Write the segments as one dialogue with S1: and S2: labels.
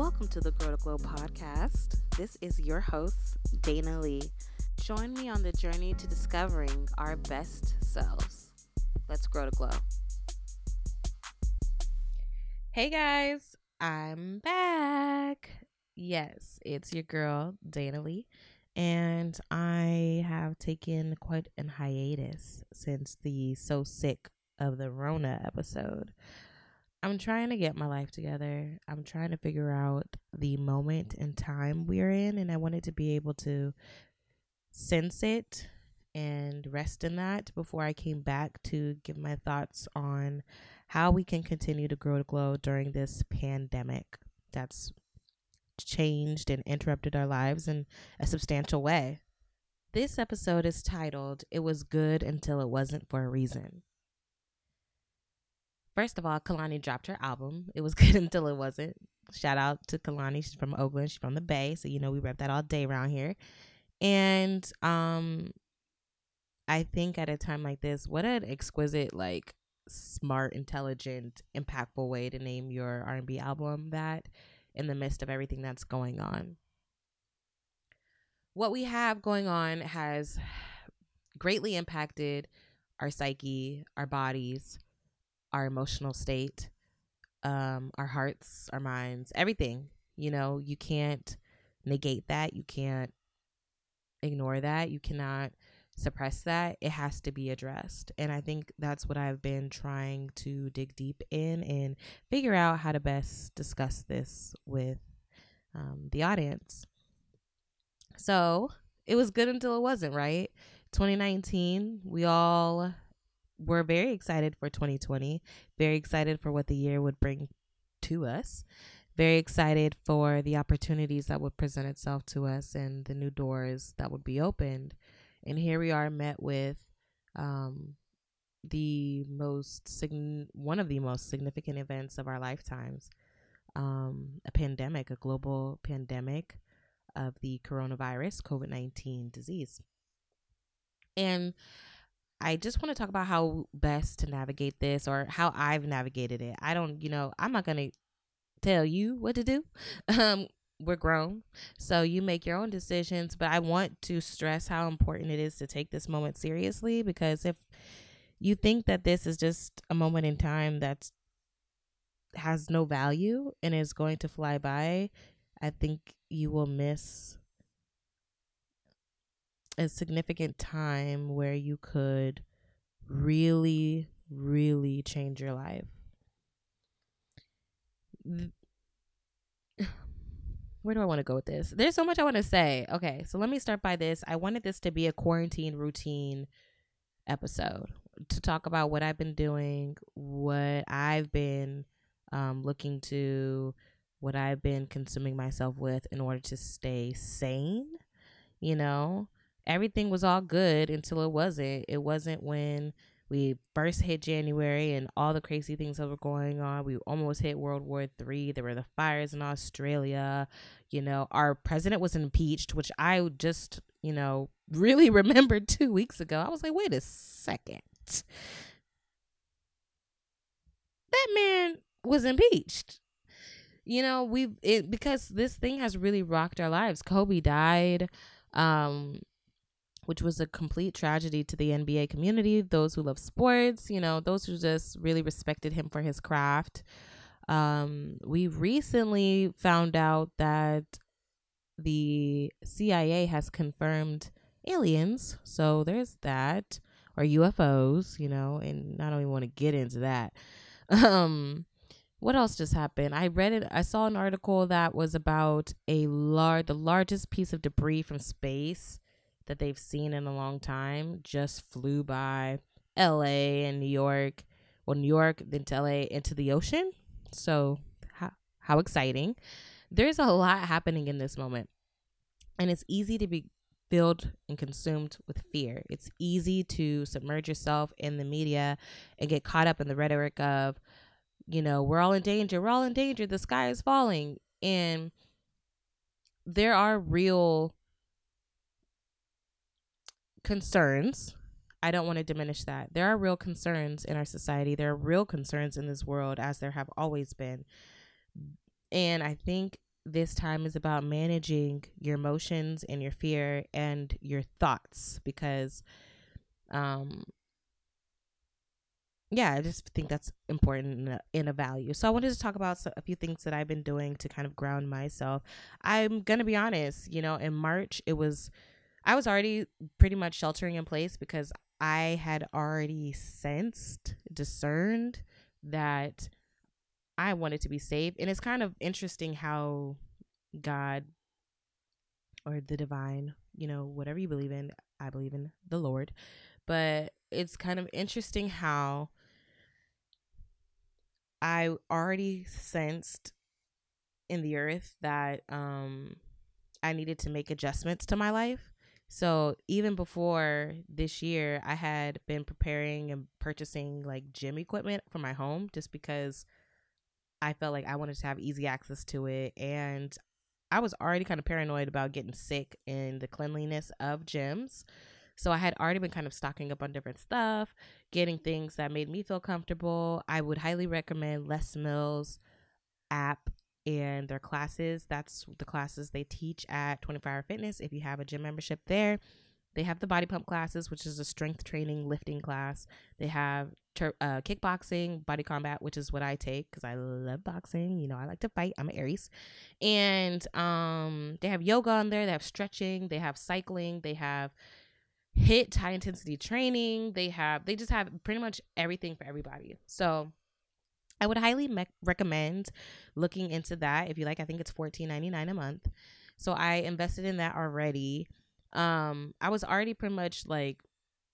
S1: Welcome to the Grow to Glow podcast. This is your host, Dana Lee. Join me on the journey to discovering our best selves. Let's grow to glow. Hey guys, I'm back. Yes, it's your girl, Dana Lee, and I have taken quite an hiatus since the So Sick of the Rona episode. I'm trying to get my life together. I'm trying to figure out the moment and time we're in, and I wanted to be able to sense it and rest in that before I came back to give my thoughts on how we can continue to grow to glow during this pandemic that's changed and interrupted our lives in a substantial way. This episode is titled It Was Good Until It Wasn't for a Reason. First of all, Kehlani dropped her album. It was good until it wasn't. Shout out to Kehlani. She's from Oakland. She's from the Bay. So, you know, we rep that all day around here. And um I think at a time like this, what an exquisite, like smart, intelligent, impactful way to name your R&B album that in the midst of everything that's going on. What we have going on has greatly impacted our psyche, our bodies, our emotional state, um, our hearts, our minds, everything. You know, you can't negate that. You can't ignore that. You cannot suppress that. It has to be addressed. And I think that's what I've been trying to dig deep in and figure out how to best discuss this with um, the audience. So it was good until it wasn't, right? 2019, we all we're very excited for 2020, very excited for what the year would bring to us, very excited for the opportunities that would present itself to us and the new doors that would be opened. And here we are met with um, the most sign- one of the most significant events of our lifetimes um, a pandemic, a global pandemic of the coronavirus, COVID 19 disease. And I just want to talk about how best to navigate this or how I've navigated it. I don't, you know, I'm not going to tell you what to do. Um, we're grown, so you make your own decisions. But I want to stress how important it is to take this moment seriously because if you think that this is just a moment in time that has no value and is going to fly by, I think you will miss a significant time where you could really, really change your life. Where do I want to go with this? There's so much I want to say. Okay, so let me start by this. I wanted this to be a quarantine routine episode to talk about what I've been doing, what I've been um, looking to, what I've been consuming myself with in order to stay sane, you know? Everything was all good until it wasn't. It wasn't when we first hit January and all the crazy things that were going on. We almost hit World War Three. There were the fires in Australia. You know, our president was impeached, which I just, you know, really remembered two weeks ago. I was like, wait a second. That man was impeached. You know, we it because this thing has really rocked our lives. Kobe died. Um, which was a complete tragedy to the NBA community, those who love sports, you know, those who just really respected him for his craft. Um, we recently found out that the CIA has confirmed aliens. So there's that, or UFOs, you know, and I don't even want to get into that. Um, what else just happened? I read it. I saw an article that was about a large, the largest piece of debris from space that they've seen in a long time just flew by LA and New York, well, New York, then to LA into the ocean. So, how, how exciting! There's a lot happening in this moment, and it's easy to be filled and consumed with fear. It's easy to submerge yourself in the media and get caught up in the rhetoric of, you know, we're all in danger, we're all in danger, the sky is falling. And there are real concerns. I don't want to diminish that. There are real concerns in our society. There are real concerns in this world, as there have always been. And I think this time is about managing your emotions and your fear and your thoughts because um yeah, I just think that's important in a, in a, value. So I wanted to talk about a few things that I've been doing to kind of ground myself. I'm to be honest, you know, in March it was I was already pretty much sheltering in place because I had already sensed, discerned that I wanted to be safe. And it's kind of interesting how God or the divine, you know, whatever you believe in, I believe in the Lord. But it's kind of interesting how I already sensed in the earth that um I needed to make adjustments to my life. So even before this year, I had been preparing and purchasing like gym equipment for my home just because I felt like I wanted to have easy access to it. And I was already kind of paranoid about getting sick in the cleanliness of gyms. So I had already been kind of stocking up on different stuff, getting things that made me feel comfortable. I would highly recommend Les Mills app and their classes. That's the classes they teach at 24 Hour Fitness. If you have a gym membership there, they have the body pump classes, which is a strength training lifting class. They have ter- uh, kickboxing, body combat, which is what I take because I love boxing. You know, I like to fight. I'm an Aries, and um, they have yoga on there. They have stretching. They have cycling. They have hit high intensity training. They have they just have pretty much everything for everybody. So I would highly me- recommend looking into that if you like. I think it's fourteen ninety nine a month. So I invested in that already. Um, I was already pretty much like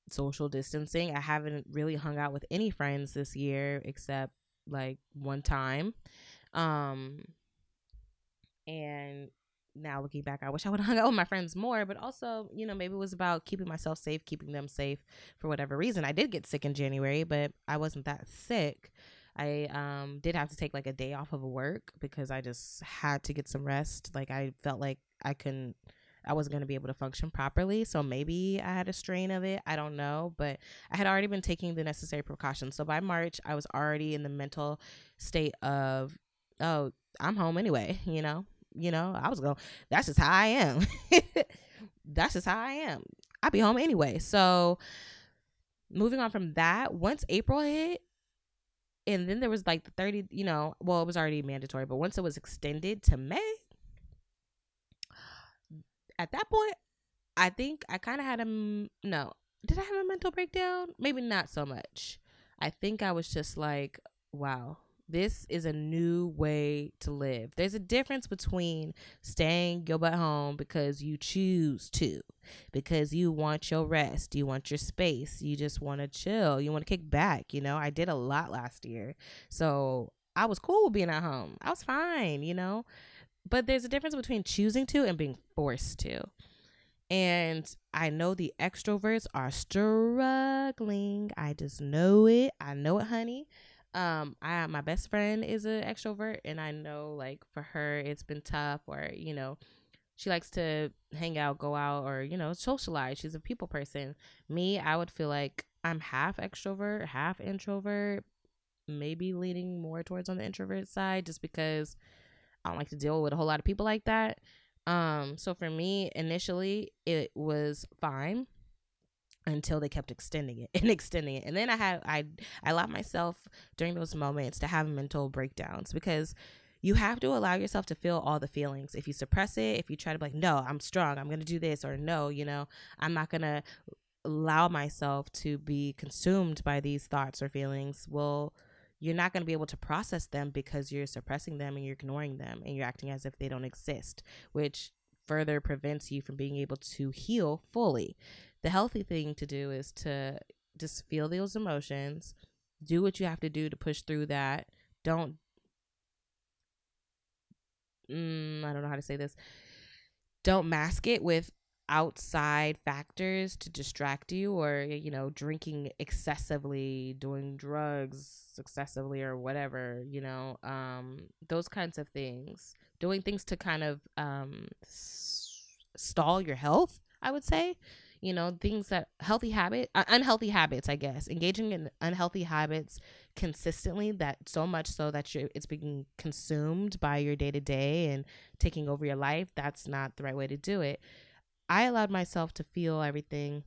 S1: social distancing. I haven't really hung out with any friends this year except like one time. Um, and now looking back, I wish I would have hung out with my friends more, but also, you know, maybe it was about keeping myself safe, keeping them safe for whatever reason. I did get sick in January, but I wasn't that sick. I um did have to take like a day off of work because I just had to get some rest. Like I felt like I couldn't I wasn't going to be able to function properly. So maybe I had a strain of it. I don't know. But I had already been taking the necessary precautions. So by March, I was already in the mental state of, oh, I'm home anyway, you know? You know, I was going, that's just how I am. that's just how I am. I'll be home anyway. So moving on from that, once April hit, and then there was like the 30 you know well it was already mandatory but once it was extended to may at that point i think i kind of had a no. Did i have a mental breakdown? Maybe not so much. I think i was just like wow this is a new way to live. There's a difference between staying your butt home because you choose to, because you want your rest, you want your space, you just want to chill, you want to kick back. You know, I did a lot last year. So I was cool being at home. I was fine, you know. But there's a difference between choosing to and being forced to. And I know the extroverts are struggling. I just know it. I know it, honey um i my best friend is an extrovert and i know like for her it's been tough or you know she likes to hang out go out or you know socialize. She's a people person. Me i would feel like i'm half extrovert half introvert maybe leaning more towards on the introvert side just because i don't like to deal with a whole lot of people like that. Um so for me initially it was fine until they kept extending it and extending it. And then i had i i allowed myself during those moments to have mental breakdowns because you have to allow yourself to feel all the feelings. If you suppress it if you try to be like no i'm strong i'm gonna do this or no you know i'm not gonna allow myself to be consumed by these thoughts or feelings well you're not going to be able to process them because you're suppressing them and you're ignoring them and you're acting as if they don't exist which further prevents you from being able to heal fully the healthy thing to do is to just feel those emotions, do what you have to do to push through that. Don't, mm, I don't know how to say this. Don't mask it with outside factors to distract you or you know drinking excessively doing drugs excessively or whatever you know um those kinds of things doing things to kind of um s- stall your health i would say you know things that healthy habit uh, unhealthy habits i guess. Engaging in unhealthy habits consistently that so much so that you it's being consumed by your day to day and taking over your life that's not the right way to do it. I allowed myself to feel everything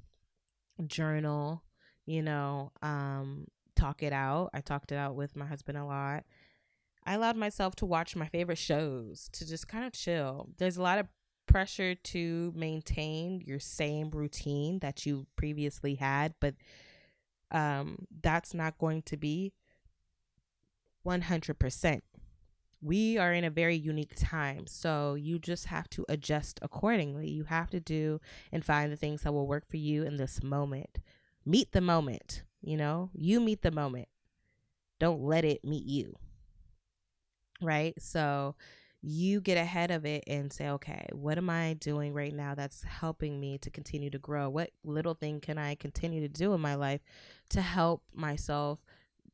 S1: journal you know um talk it out. I talked it out with my husband a lot. I allowed myself to watch my favorite shows to just kind of chill. There's a lot of pressure to maintain your same routine that you previously had, but um, that's not going to be 100%. We are in a very unique time, so you just have to adjust accordingly. You have to do and find the things that will work for you in this moment. Meet the moment, you know, you meet the moment. Don't let it meet you. Right? So, you get ahead of it and say, okay, what am I doing right now that's helping me to continue to grow? What little thing can I continue to do in my life to help myself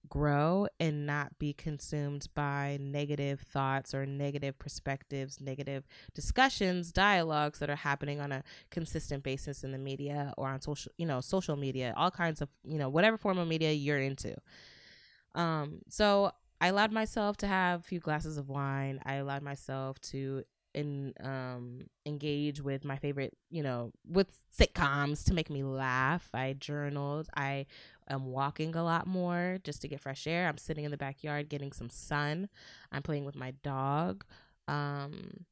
S1: grow and not be consumed by negative thoughts or negative perspectives, negative discussions, dialogues that are happening on a consistent basis in the media or on social, you know, social media, all kinds of, you know, whatever form of media you're into. Um, so I allowed myself to have a few glasses of wine. I allowed myself to in um engage with my favorite, you know, with sitcoms to make me laugh. I journaled. I am walking a lot more just to get fresh air. I'm sitting in the backyard getting some sun. I'm playing with my dog. Um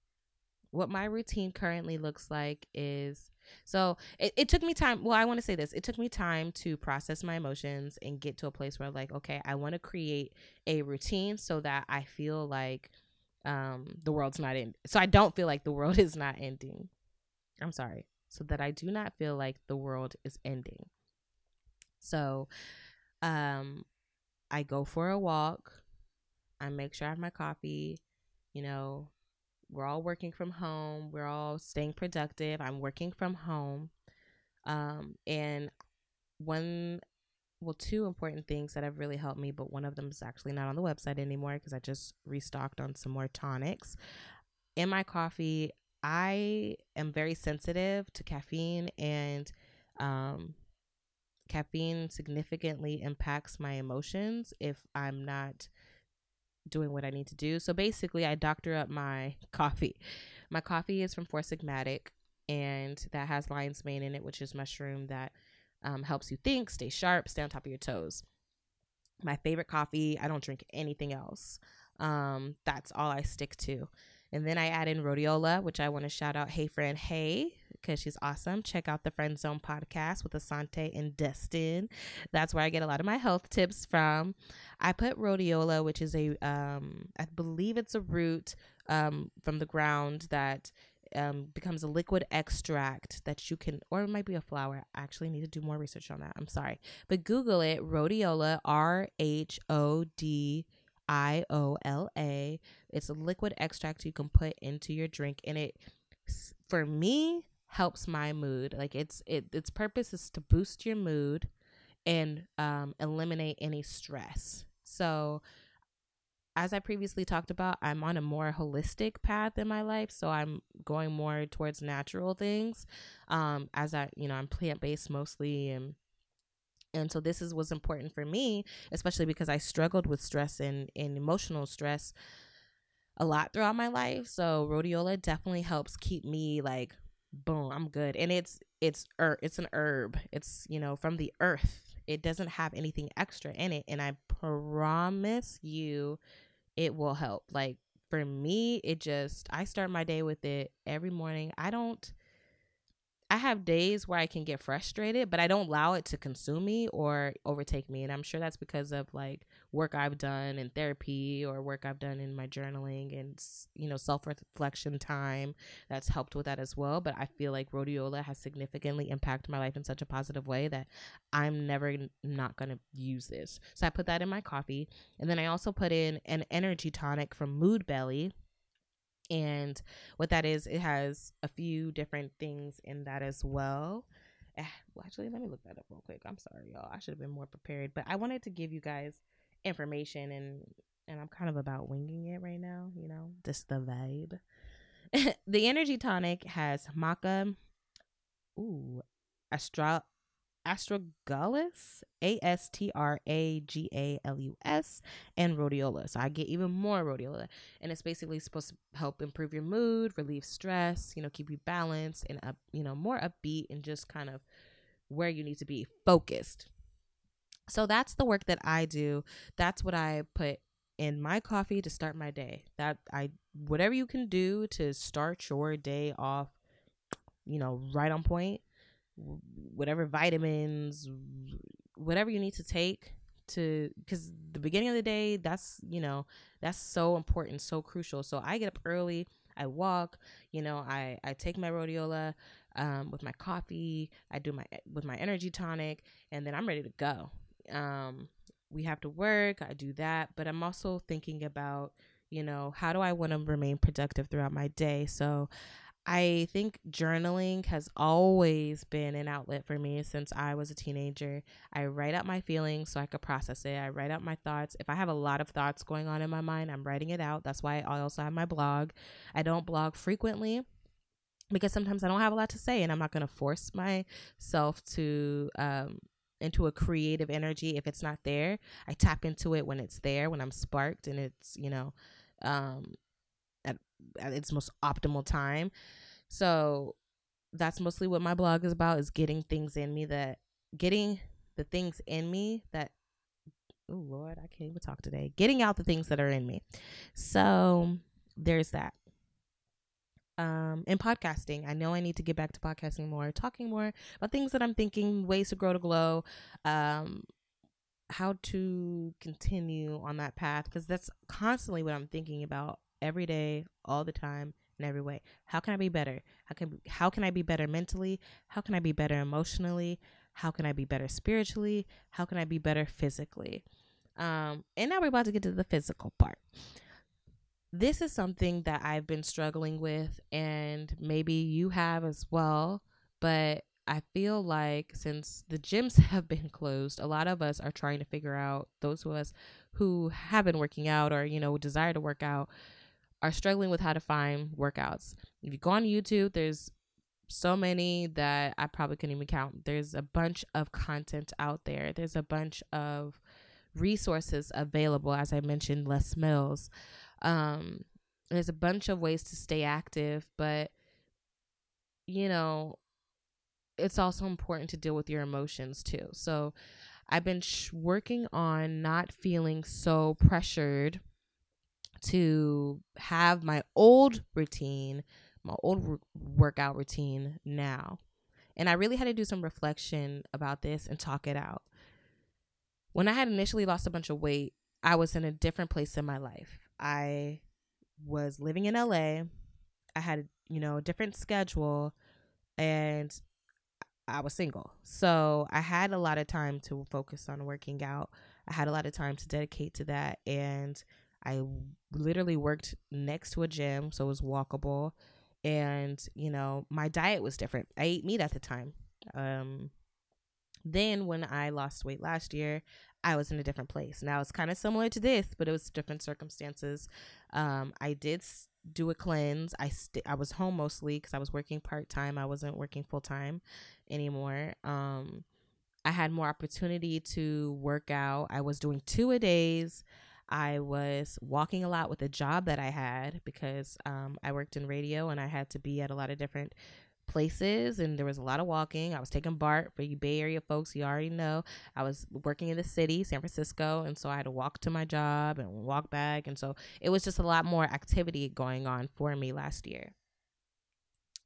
S1: what my routine currently looks like is so it, it took me time. Well, I want to say this. It took me time to process my emotions and get to a place where like, okay, I want to create a routine so that I feel like um the world's not in so I don't feel like the world is not ending. I'm sorry. So that I do not feel like the world is ending. So um I go for a walk. I make sure I have my coffee, you know, we're all working from home. We're all staying productive. I'm working from home. Um, and one, well, two important things that have really helped me, but one of them is actually not on the website anymore because I just restocked on some more tonics. In my coffee, I am very sensitive to caffeine, and um, caffeine significantly impacts my emotions if I'm not doing what I need to do. So basically, I doctor up my coffee. My coffee is from Four Sigmatic, and that has lion's mane in it, which is mushroom that um, helps you think, stay sharp, stay on top of your toes. My favorite coffee. I don't drink anything else. Um, that's all I stick to. And then I add in rhodiola, which I want to shout out Hey Fran Hey, because she's awesome. Check out the Friend Zone podcast with Asante and Dustin. That's where I get a lot of my health tips from. I put rhodiola, which is a, um, I believe it's a root um, from the ground that um, becomes a liquid extract that you can, or it might be a flower. I actually need to do more research on that. I'm sorry. But Google it rhodiola, R H O D I O L A. It's a liquid extract you can put into your drink, and it, for me, helps my mood. Like it's it its purpose is to boost your mood and um, eliminate any stress. So, as I previously talked about, I'm on a more holistic path in my life. So I'm going more towards natural things. Um, as I, you know, I'm plant based mostly and and so this is was important for me especially because i struggled with stress and, and emotional stress a lot throughout my life so rhodiola definitely helps keep me like boom i'm good. And it's it's er, it's an herb. It's you know from the earth. It doesn't have anything extra in it and i promise you it will help. Like for me it just i start my day with it every morning. I don't I have days where I can get frustrated, but I don't allow it to consume me or overtake me. And I'm sure that's because of like work I've done in therapy or work I've done in my journaling and, you know, self reflection time that's helped with that as well. But I feel like rhodiola has significantly impacted my life in such a positive way that I'm never not to use this. So I put that in my coffee. And then I also put in an energy tonic from Mood Belly and what that is, it has a few different things in that as well. Eh, well, actually, let me look that up real quick. I'm sorry, y'all. I should have been more prepared, but I wanted to give you guys information and and I'm kind of about winging it right now, you know, just the vibe. the energy tonic has maca. Ooh, Astra astragalus, A S T R A G A L U S, and rhodiola. So I get even more rhodiola, and it's basically supposed to help improve your mood, relieve stress, you know, keep you balanced and up, you know, more upbeat and just kind of where you need to be focused. So that's the work that I do. That's what I put in my coffee to start my day. That I whatever you can do to start your day off, you know, right on point whatever vitamins, whatever you need to take to because the beginning of the day that's you know that's so important so crucial so i get up early i walk you know i i take my rhodiola um, with my coffee i do my with my energy tonic and then i'm ready to go um, we have to work i do that but i'm also thinking about you know how do i want to remain productive throughout my day so I think journaling has always been an outlet for me since I was a teenager. I write out my feelings so I could process it. I write out my thoughts. If I have a lot of thoughts going on in my mind, I'm writing it out. That's why I also have my blog. I don't blog frequently because sometimes I don't have a lot to say and I'm not going to force myself to um, into a creative energy if it's not there. I tap into it when it's there, when I'm sparked and it's, you know, um, at, at its most optimal time. So that's mostly what my blog is about is getting things in me that getting the things in me that oh lord i can't even talk today getting out the things that are in me so there's that um in podcasting i know i need to get back to podcasting more talking more about things that i'm thinking ways to grow to glow um how to continue on that path because that's constantly what i'm thinking about every day, all the time, in every way. How can I be better? How can how can I be better mentally? How can I be better emotionally? How can I be better spiritually? How can I be better physically? Um, and now we're about to get to the physical part. This is something that I've been struggling with, and maybe you have as well. But I feel like since the gyms have been closed, a lot of us are trying to figure out those of us who have been working out or, you know, desire to work out, are struggling with how to find workouts. If you go on YouTube, there's so many that I probably couldn't even count. There's a bunch of content out there. There's a bunch of resources available, as I mentioned, Les Mills. Um, there's a bunch of ways to stay active, but you know, it's also important to deal with your emotions too. So I've been sh- working on not feeling so pressured to have my old routine, my old workout routine now. And I really had to do some reflection about this and talk it out. When I had initially lost a bunch of weight, I was in a different place in my life. I was living in LA. I had, you know, a different schedule and I was single. So I had a lot of time to focus on working out. I had a lot of time to dedicate to that and I literally worked next to a gym, so it was walkable. And, you know, my diet was different. I ate meat at the time. Um, then when I lost weight last year, I was in a different place. Now it's kind of similar to this, but it was different circumstances. Um, I did do a cleanse. I st- I was home mostly because I was working part time. I wasn't working full time anymore. Um, I had more opportunity to work out. I was doing two a days. I was walking a lot with a job that I had because um, I worked in radio and I had to be at a lot of different places and there was a lot of walking. I was taking BART for you Bay Area folks, you already know. I was working in the city, San Francisco, and so I had to walk to my job and walk back. And so it was just a lot more activity going on for me last year.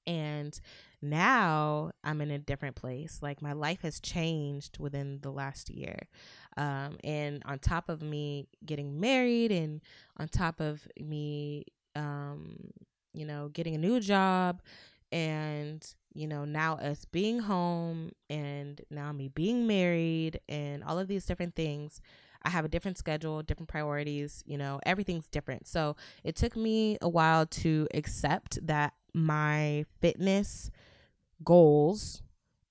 S1: And now I'm in a different place. Like my life has changed within the last year. Um, and on top of me getting married and on top of me, um, you know, getting a new job and, you know, now us being home and now me being married and all of these different things. I have a different schedule, different priorities, you know, everything's different. So it took me a while to accept that my fitness goals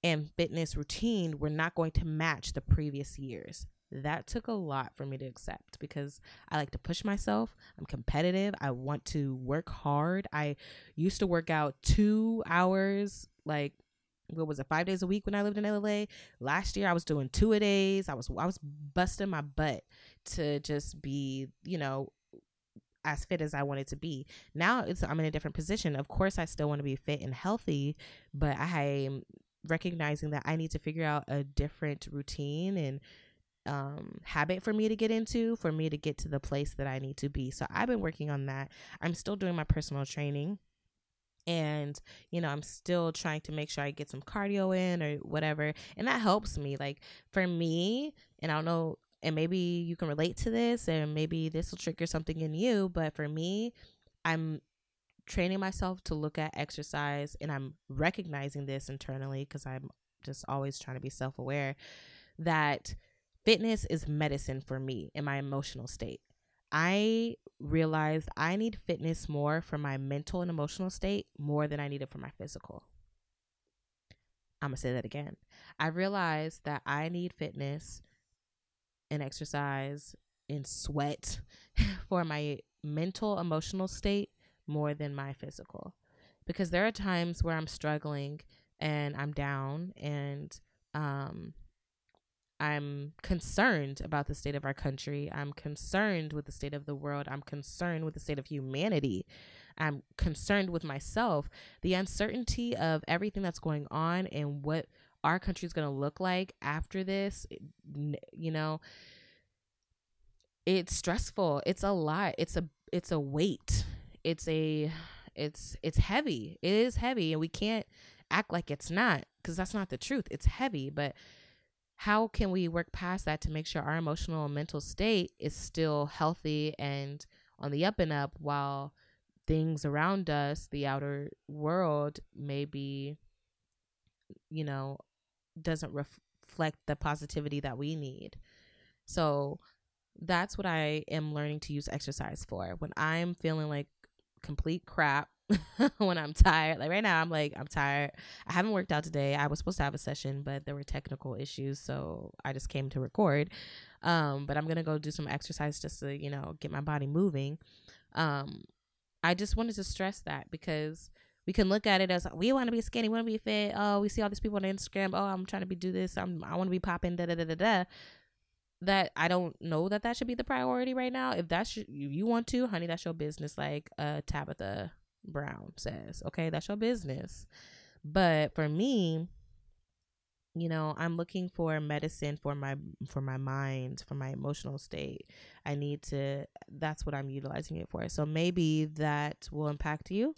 S1: and fitness routine were not going to match the previous years. That took a lot for me to accept because I like to push myself. I'm competitive. I want to work hard. I used to work out two hours like what was it five days a week when I lived in LA. Last year I was doing two a days. I was I was busting my butt to just be you know as fit as I wanted to be. Now it's I'm in a different position. Of course I still want to be fit and healthy, but I am recognizing that I need to figure out a different routine and um, habit for me to get into for me to get to the place that I need to be. So I've been working on that. I'm still doing my personal training and you know i'm still trying to make sure i get some cardio in or whatever and that helps me like for me and i don't know and maybe you can relate to this and maybe this will trigger something in you but for me i'm training myself to look at exercise and i'm recognizing this internally because i'm just always trying to be self-aware that fitness is medicine for me in my emotional state I realized I need fitness more for my mental and emotional state more than I need it for my physical. I'm going to say that again. I realized that I need fitness and exercise and sweat for my mental, emotional state more than my physical. Because there are times where I'm struggling and I'm down and um I'm concerned about the state of our country. I'm concerned with the state of the world. I'm concerned with the state of humanity. I'm concerned with myself. The uncertainty of everything that's going on and what our country is going to look like after this, you know, it's stressful. It's a lot. It's a it's a weight. It's a it's it's heavy. It is heavy and we can't act like it's not because that's not the truth. It's heavy, but how can we work past that to make sure our emotional and mental state is still healthy and on the up and up while things around us, the outer world, maybe, you know, doesn't ref- reflect the positivity that we need. So that's what I am learning to use exercise for. When I'm feeling like complete crap, when I'm tired. Like right now, I'm like, I'm tired. I haven't worked out today. I was supposed to have a session, but there were technical issues. So I just came to record. Um, but I'm going to go do some exercise just to, you know, get my body moving. Um, I just wanted to stress that because we can look at it as we want to be skinny, we want to be fit. Oh, we see all these people on Instagram. Oh, I'm trying to be do this. I'm I want to be popping. Da da da da da. That I don't know that that should be the priority right now. If that's you want to, honey, that's your business. Like uh Tabitha Brown says. Okay, that's your business. But for me, you know, I'm looking for medicine for my for my mind, for my emotional state. I need to that's what I'm utilizing it for. So maybe that will impact you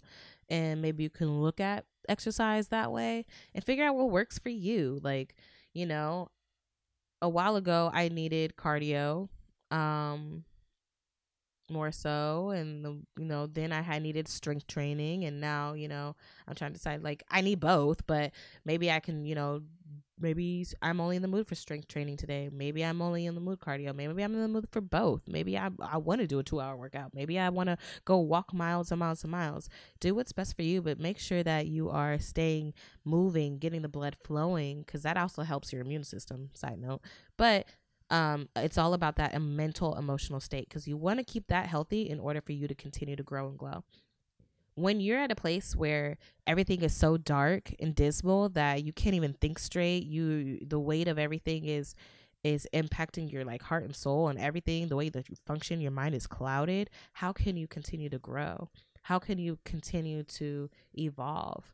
S1: and maybe you can look at exercise that way and figure out what works for you. Like, you know, a while ago I needed cardio. Um more so and the, you know then i had needed strength training and now you know i'm trying to decide like i need both but maybe i can you know maybe i'm only in the mood for strength training today. Maybe i'm only in the mood cardio. Maybe i'm in the mood for both. Maybe i, I want to do a two hour workout. Maybe i want to go walk miles and miles and miles. Do what's best for you but make sure that you are staying moving getting the blood flowing because that also helps your immune system side note. But um, it's all about that mental emotional state because you want to keep that healthy in order for you to continue to grow and glow. When you're at a place where everything is so dark and dismal that you can't even think straight you the weight of everything is is impacting your like heart and soul and everything the way that you function your mind is clouded how can you continue to grow? How can you continue to evolve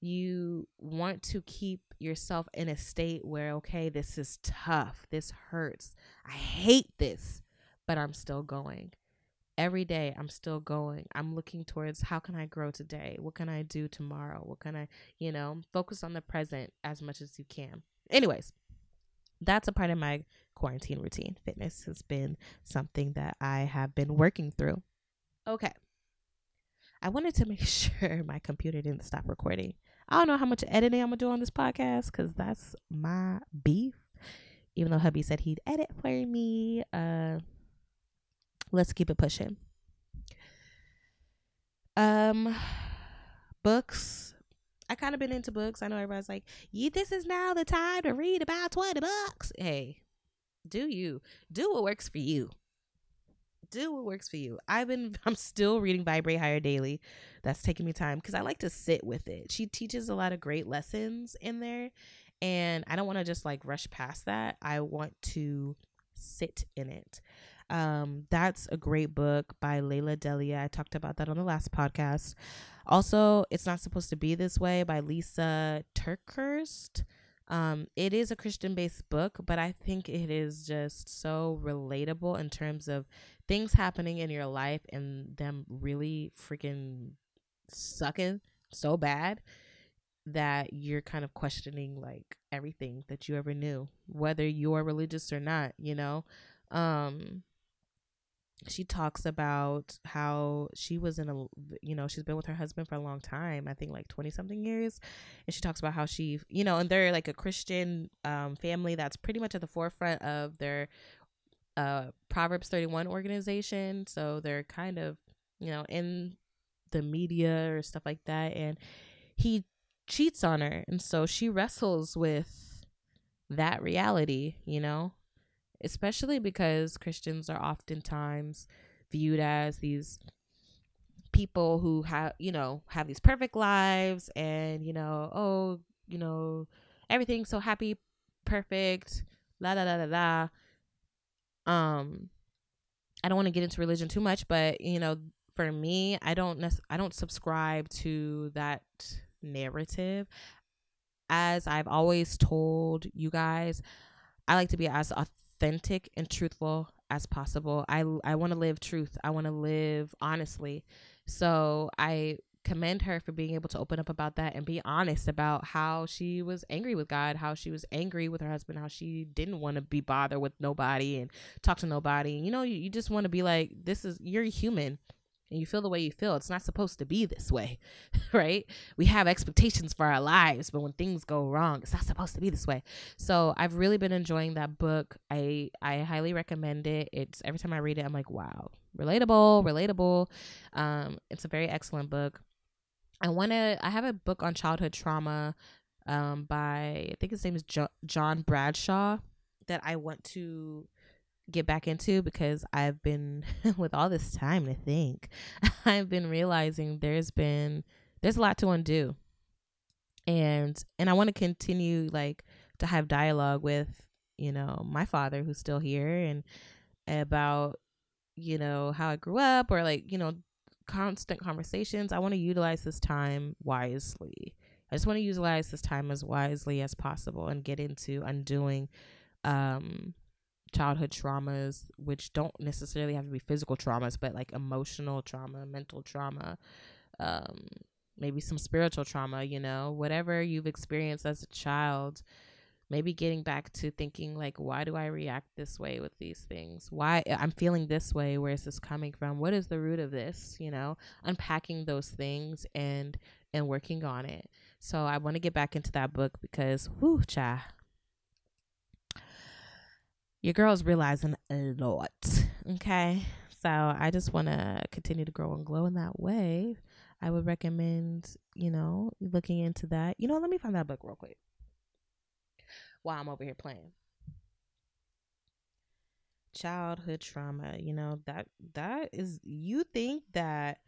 S1: you want to keep yourself in a state where, okay, this is tough. This hurts. I hate this, but I'm still going. Every day, I'm still going. I'm looking towards how can I grow today? What can I do tomorrow? What can I, you know, focus on the present as much as you can. Anyways, that's a part of my quarantine routine. Fitness has been something that I have been working through. Okay. I wanted to make sure my computer didn't stop recording. I don't know how much editing I'm gonna do on this podcast because that's my beef. Even though hubby said he'd edit for me, uh, let's keep it pushing. Um, books. I kind of been into books. I know everybody's like, "Yeah, this is now the time to read about twenty books." Hey, do you do what works for you? Do what works for you. I've been I'm still reading Vibrate Higher Daily. That's taking me time because I like to sit with it. She teaches a lot of great lessons in there. And I don't want to just like rush past that. I want to sit in it. Um, that's a great book by Lalah Delia. I talked about that on the last podcast. Also, It's Not Supposed to Be This Way by Lisa TerKeurst. Um, it is a Christian based book, but I think it is just so relatable in terms of things happening in your life and them really freaking sucking so bad that you're kind of questioning like everything that you ever knew, whether you're religious or not, you know? Um, she talks about how she was in a you know she's been with her husband for a long time i think like 20 something years and she talks about how she you know and they're like a christian um, family that's pretty much at the forefront of their uh, proverbs 31 organization. So they're kind of you know in the media or stuff like that. And he cheats on her. And so she wrestles with that reality you know especially because Christians are oftentimes viewed as these people who have, you know, have these perfect lives and, you know, oh, you know, everything's so happy, perfect, la la la la la. Um I don't want to get into religion too much, but you know, for me, I don't nec- I don't subscribe to that narrative. As I've always told you guys, I like to be as authentic and truthful as possible. I I want to live truth. I want to live honestly. So I commend her for being able to open up about that and be honest about how she was angry with God, how she was angry with her husband, how she didn't want to be bothered with nobody and talk to nobody. You know, you, you just want to be like, this is, you're human and you feel the way you feel. It's not supposed to be this way, right? We have expectations for our lives, but when things go wrong, it's not supposed to be this way. So I've really been enjoying that book. I I highly recommend it. It's every time I read it, I'm like, wow, relatable, relatable. Um, it's a very excellent book. I want to. I have a book on childhood trauma, um, by I think his name is jo- John Bradshaw that I want to get back into because I've been with all this time to think. I've been realizing there's been there's a lot to undo. And and I want to continue like to have dialogue with, you know, my father who's still here and about you know how I grew up or like, you know, constant conversations. I want to utilize this time wisely. I just want to utilize this time as wisely as possible and get into undoing um childhood traumas, which don't necessarily have to be physical traumas, but like emotional trauma, mental trauma, um, maybe some spiritual trauma, you know, whatever you've experienced as a child. Maybe getting back to thinking like, why do I react this way with these things? Why uh, I'm feeling this way? Where is this coming from? What is the root of this? You know, unpacking those things and and working on it. So I want to get back into that book because, whoo, cha, your girl's realizing a lot. Okay. So I just want to continue to grow and glow in that way. I would recommend, you know, looking into that. You know, let me find that book real quick while I'm over here playing. Childhood trauma, you know, that that is you think that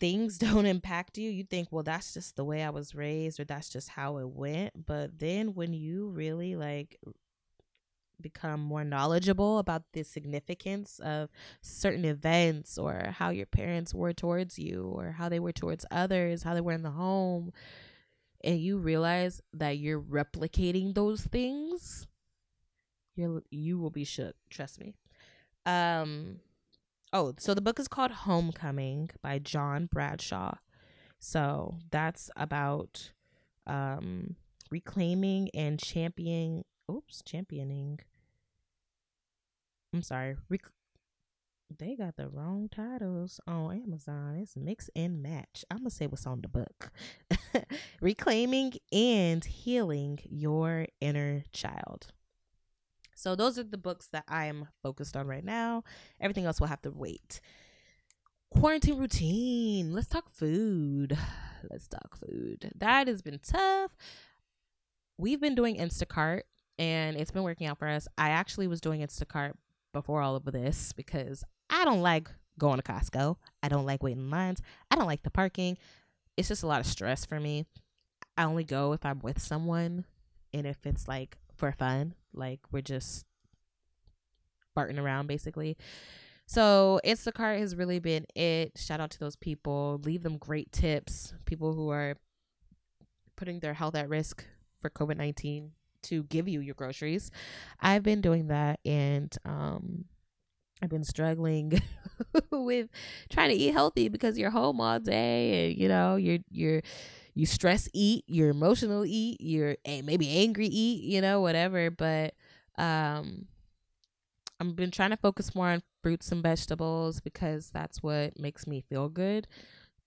S1: things don't impact you, you think, well, that's just the way I was raised or that's just how it went. But then when you really like become more knowledgeable about the significance of certain events or how your parents were towards you or how they were towards others, how they were in the home, and you realize that you're replicating those things, you you will be shook, trust me. Um oh, so the book is called Homecoming by John Bradshaw. So that's about um reclaiming and championing oops, championing I'm sorry. Rec- they got the wrong titles on Amazon. It's mix and match. I'm gonna say what's on the book. Reclaiming and healing your inner child. So those are the books that I am focused on right now. Everything else will have to wait. Quarantine routine. Let's talk food. Let's talk food. That has been tough. We've been doing Instacart and it's been working out for us. I actually was doing Instacart before all of this because I don't like going to Costco. I don't like waiting in lines. I don't like the parking. It's just a lot of stress for me. I only go if I'm with someone and if it's like for fun, like we're just farting around basically. So Instacart has really been it. Shout out to those people. Leave them great tips. People who are putting their health at risk for COVID nineteen to give you your groceries. I've been doing that and um I've been struggling with trying to eat healthy because you're home all day and you know you're you're you stress eat, you're emotional eat, you're maybe angry eat, you know, whatever. But um I've been trying to focus more on fruits and vegetables because that's what makes me feel good.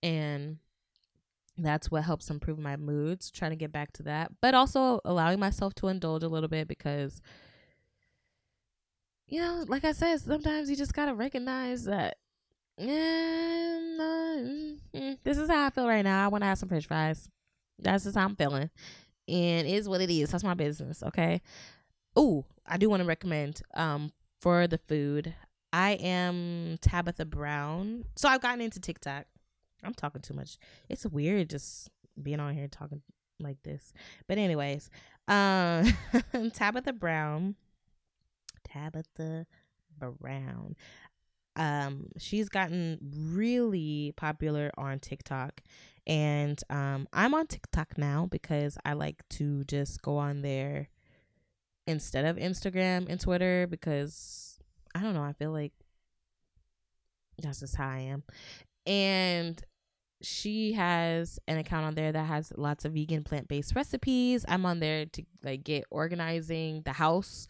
S1: And that's what helps improve my moods, trying to get back to that. But also allowing myself to indulge a little bit because you know, like I said, sometimes you just gotta recognize that and uh, mm, this is how I feel right now. I want to have some French fries. That's just how I'm feeling, and it is what it is. That's my business. Okay. Oh, I do want to recommend um for the food. I am Tabitha Brown. So I've gotten into TikTok. I'm talking too much. It's weird just being on here talking like this. But anyways, um Tabitha Brown. Tabitha Brown um she's gotten really popular on TikTok and um I'm on TikTok now because I like to just go on there instead of Instagram and Twitter because I don't know, I feel like that's just how I am. And she has an account on there that has lots of vegan plant-based recipes. I'm on there to like get organizing the house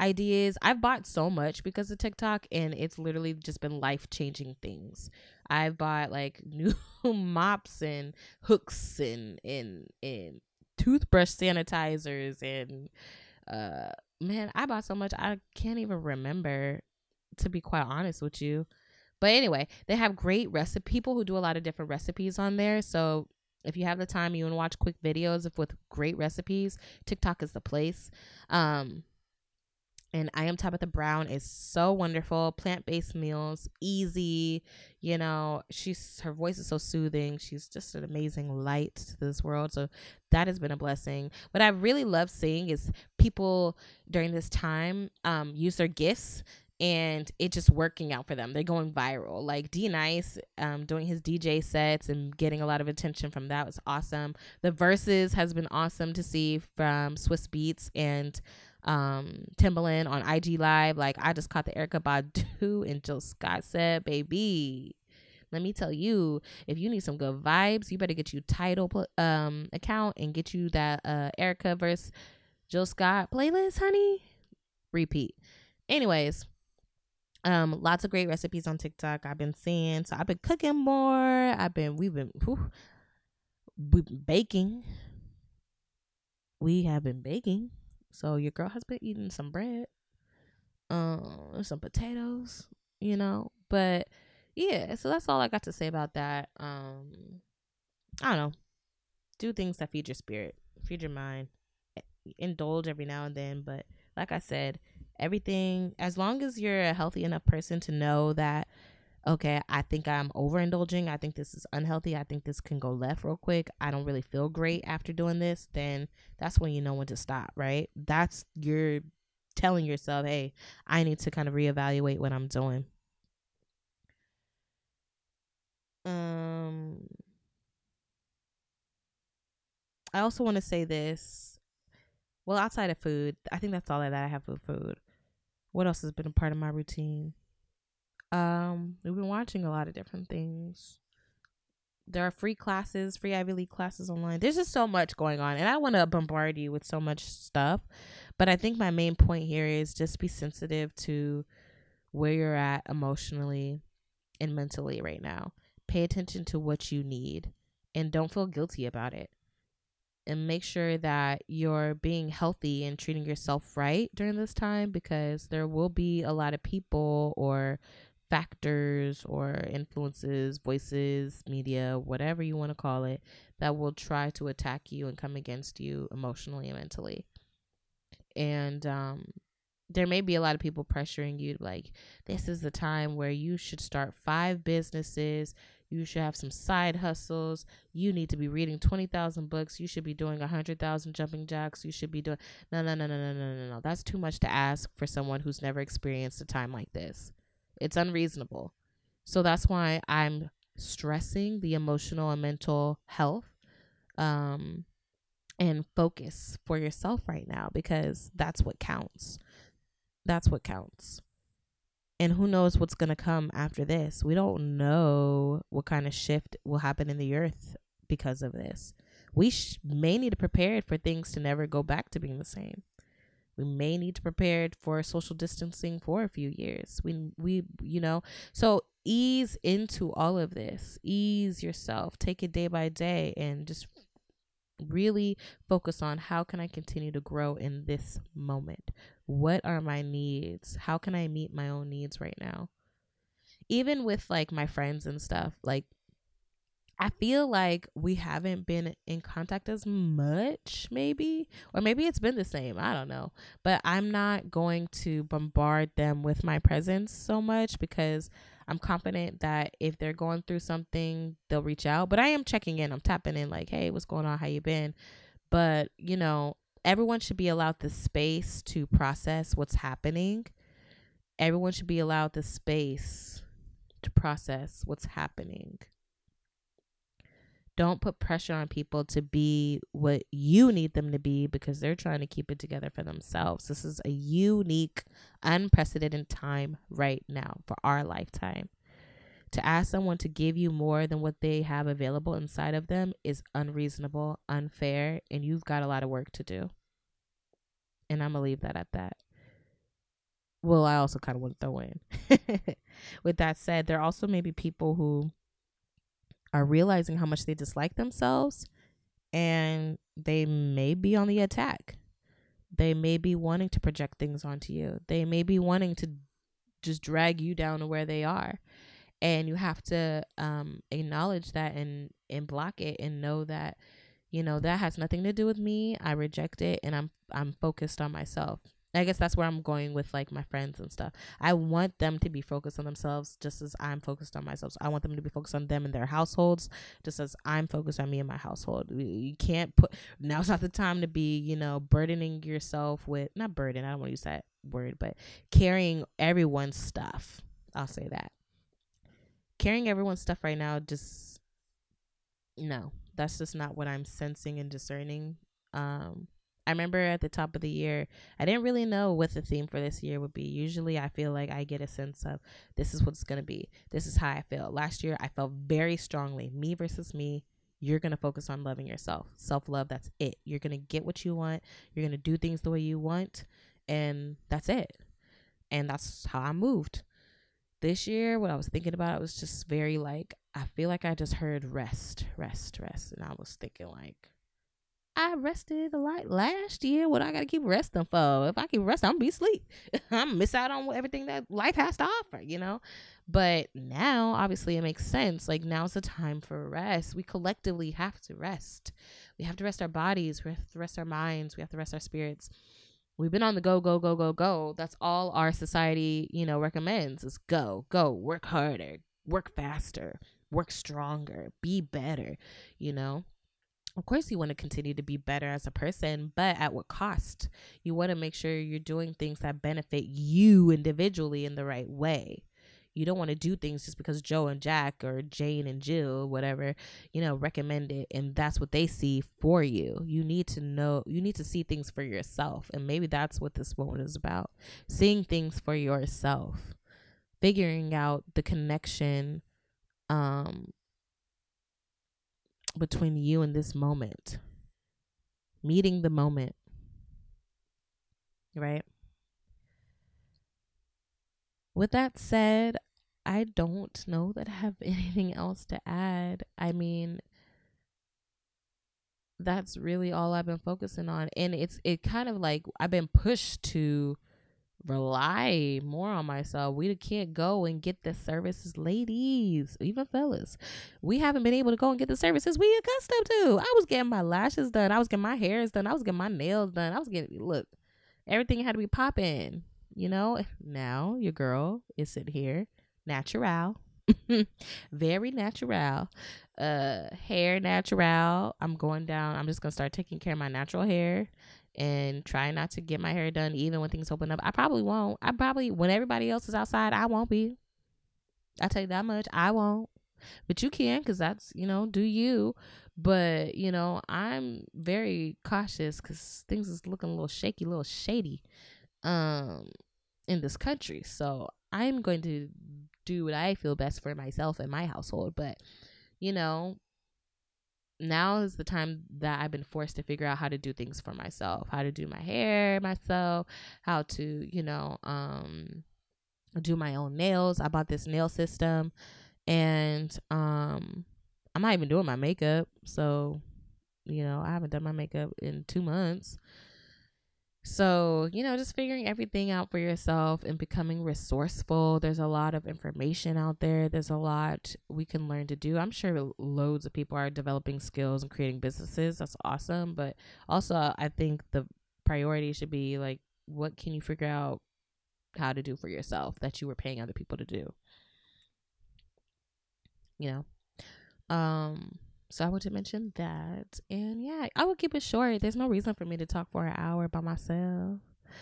S1: ideas. I've bought so much because of TikTok and it's literally just been life changing things. I've bought like new mops and hooks and and and toothbrush sanitizers and uh man, I bought so much I can't even remember to be quite honest with you. But anyway, they have great recipe people who do a lot of different recipes on there. So if you have the time you want to watch quick videos with great recipes, TikTok is the place. Um and I am Tabitha Brown is so wonderful. Plant based meals, easy. You know, she's her voice is so soothing. She's just an amazing light to this world. So that has been a blessing. What I really love seeing is people during this time um, use their gifts and it just working out for them. They're going viral. Like D Nice um, doing his DJ sets and getting a lot of attention from that was awesome. The Verzuz has been awesome to see from Swizz Beatz and um Timbaland on IG Live. Like I just caught the Erykah Badu and Jill Scott said, baby. Let me tell you, if you need some good vibes, you better get you Tidal um account and get you that uh Erykah verse Jill Scott playlist, honey. Repeat. Anyways, um, lots of great recipes on TikTok I've been seeing. So I've been cooking more. I've been we've been whew, we've been baking. We have been baking. So your girl has been eating some bread, um, some potatoes, you know. But yeah, so that's all I got to say about that. Um, I don't know. Do things that feed your spirit, feed your mind, indulge every now and then. But like I said, everything as long as you're a healthy enough person to know that okay, I think I'm overindulging. I think this is unhealthy. I think this can go left real quick. I don't really feel great after doing this. Then that's when you know when to stop, right? That's you're telling yourself, hey, I need to kind of reevaluate what I'm doing. Um, I also want to say this. Well, outside of food, I think that's all that I have for food. What else has been a part of my routine? Um, we've been watching a lot of different things. There are free classes, free Ivy League classes online. There's just so much going on, and I want to bombard you with so much stuff. But I think my main point here is just be sensitive to where you're at emotionally and mentally right now. Pay attention to what you need and don't feel guilty about it. And make sure that you're being healthy and treating yourself right during this time because there will be a lot of people or factors or influences, voices, media, whatever you want to call it, that will try to attack you and come against you emotionally and mentally. And um, there may be a lot of people pressuring you, like, this is the time where you should start five businesses. You should have some side hustles. You need to be reading 20,000 books. You should be doing 100,000 jumping jacks. You should be doing. No, no, no, no, no, no, no, no. That's too much to ask for someone who's never experienced a time like this it's unreasonable so that's why I'm stressing the emotional and mental health um and focus for yourself right now because that's what counts that's what counts. And who knows what's going to come after this? We don't know what kind of shift will happen in the earth because of this. We sh- may need to prepare for things to never go back to being the same. We may need to prepare for social distancing for a few years. We we you know, so ease into all of this. Ease yourself. Take it day by day and just really focus on how can I continue to grow in this moment? What are my needs? How can I meet my own needs right now? Even with like my friends and stuff, like I feel like we haven't been in contact as much, maybe, or maybe it's been the same. I don't know. But I'm not going to bombard them with my presence so much because I'm confident that if they're going through something, they'll reach out. But I am checking in. I'm tapping in like, "Hey, what's going on? How you been?" But, you know, everyone should be allowed the space to process what's happening. Everyone should be allowed the space to process what's happening. Don't put pressure on people to be what you need them to be because they're trying to keep it together for themselves. This is a unique, unprecedented time right now for our lifetime. To ask someone to give you more than what they have available inside of them is unreasonable, unfair, and you've got a lot of work to do. And I'm going to leave that at that. Well, I also kind of want to throw in. With that said, there also may be people who are realizing how much they dislike themselves and they may be on the attack. They may be wanting to project things onto you. They may be wanting to just drag you down to where they are. And you have to um, acknowledge that and, and block it and know that, you know, that has nothing to do with me. I reject it and I'm I'm focused on myself. I guess that's where I'm going with like my friends and stuff. I want them to be focused on themselves just as I'm focused on myself. So I want them to be focused on them and their households just as I'm focused on me and my household. You can't put now's not the time to be, you know, burdening yourself with not burden, I don't want to use that word, but carrying everyone's stuff. I'll say that. Carrying everyone's stuff right now just no. That's just not what I'm sensing and discerning. Um I remember at the top of the year, I didn't really know what the theme for this year would be. Usually, I feel like I get a sense of this is what's going to be. This is how I feel. Last year, I felt very strongly me versus me. You're going to focus on loving yourself. Self love, that's it. You're going to get what you want. You're going to do things the way you want. And that's it. And that's how I moved. This year, what I was thinking about, it was just very like, I feel like I just heard rest, rest, rest. And I was thinking, like, I rested a lot last year. What I gotta keep resting for? If I keep resting, I'm gonna be asleep. I'm miss out on everything that life has to offer, you know. But now, obviously, it makes sense. Like now's the time for rest. We collectively have to rest. We have to rest our bodies. We have to rest our minds. We have to rest our spirits. We've been on the go, go, go, go, go. That's all our society, you know, recommends is go, go, work harder, work faster, work stronger, be better, you know of course you want to continue to be better as a person but at what cost? You want to make sure you're doing things that benefit you individually in the right way. You don't want to do things just because joe and jack or jane and jill whatever you know recommend it and that's what they see for you. You need to know you need to see things for yourself and maybe that's what this moment is about seeing things for yourself. Figuring out the connection um between you and this moment, meeting the moment, right? With that said, I don't know that I have anything else to add. I mean, that's really all I've been focusing on. And it's it kind of like I've been pushed to rely more on myself. We can't go and get the services, ladies, even fellas. We haven't been able to go and get the services we accustomed to. I was getting my lashes done. I was getting my hairs done. I was getting my nails done. I was getting look. Everything had to be popping. you know, now your girl is sitting here, natural, very natural, uh, hair natural. I'm going down. I'm just gonna start taking care of my natural hair and try not to get my hair done even when things open up. I probably won't. I probably when everybody else is outside, I won't be. I tell you that much. I won't. But you can because that's, you know, do you. But, you know, I'm very cautious because things is looking a little shaky, a little shady um, in this country. So I'm going to do what I feel best for myself and my household. But, you know, now is the time that I've been forced to figure out how to do things for myself, how to do my hair myself, how to, you know, um, do my own nails. I bought this nail system and um I'm not even doing my makeup. So, you know, I haven't done my makeup in 2 months. So, you know, just figuring everything out for yourself and becoming resourceful. There's a lot of information out there. There's a lot we can learn to do. I'm sure loads of people are developing skills and creating businesses. That's awesome. But also, I think the priority should be like, what can you figure out how to do for yourself that you were paying other people to do? you know. Um, so I want to mention that. And yeah, I will keep it short. There's no reason for me to talk for an hour by myself.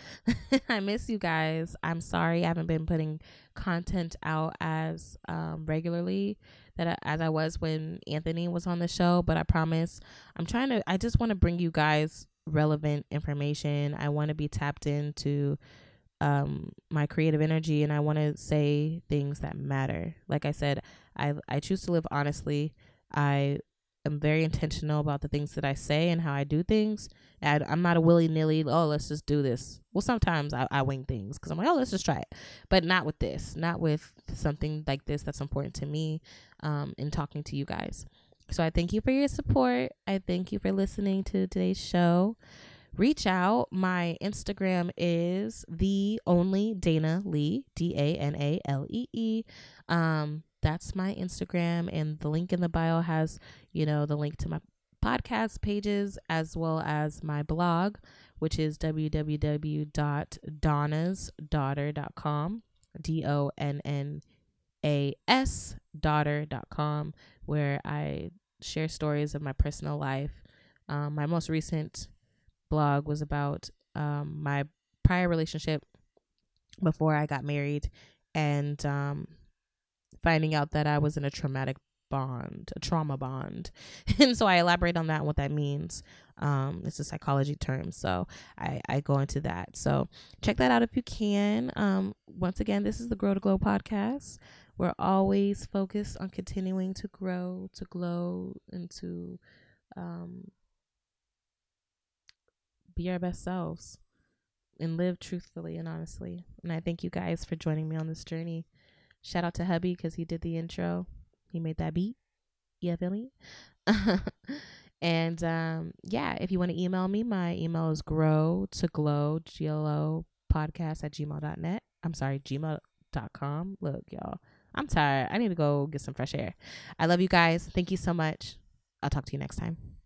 S1: I miss you guys. I'm sorry I haven't been putting content out as um, regularly that I, as I was when Anthony was on the show, but I promise I'm trying to I just want to bring you guys relevant information. I want to be tapped into um my creative energy and I want to say things that matter. Like I said, I I choose to live honestly. I am very intentional about the things that I say and how I do things. And I'm not a willy nilly. Oh, let's just do this. Well, sometimes I, I wing things because I'm like, oh, let's just try it. But not with this. Not with something like this that's important to me. Um, in talking to you guys. So I thank you for your support. I thank you for listening to today's show reach out. My Instagram is the only Dana Lee, D A N A L E E. Um, that's my Instagram, and the link in the bio has, you know, the link to my podcast pages as well as my blog, which is www.donnasdaughter.com, D O N N A S daughter.com, where I share stories of my personal life. Um, my most recent blog was about um, my prior relationship before I got married and um, finding out that I was in a traumatic bond, a trauma bond. and so I elaborate on that and what that means. Um, it's a psychology term. So I, I go into that. So check that out if you can. Um, once again, this is the Grow to Glow podcast. We're always focused on continuing to grow, to glow, and to um, be our best selves and live truthfully and honestly. And I thank you guys for joining me on this journey. Shout out to hubby because he did the intro. He made that beat. Yeah, feel me? and um, yeah, if you want to email me, my email is grow to glow, G L O podcast at gmail.net. I'm sorry, gmail.com. Look, y'all, I'm tired. I need to go get some fresh air. I love you guys. Thank you so much. I'll talk to you next time.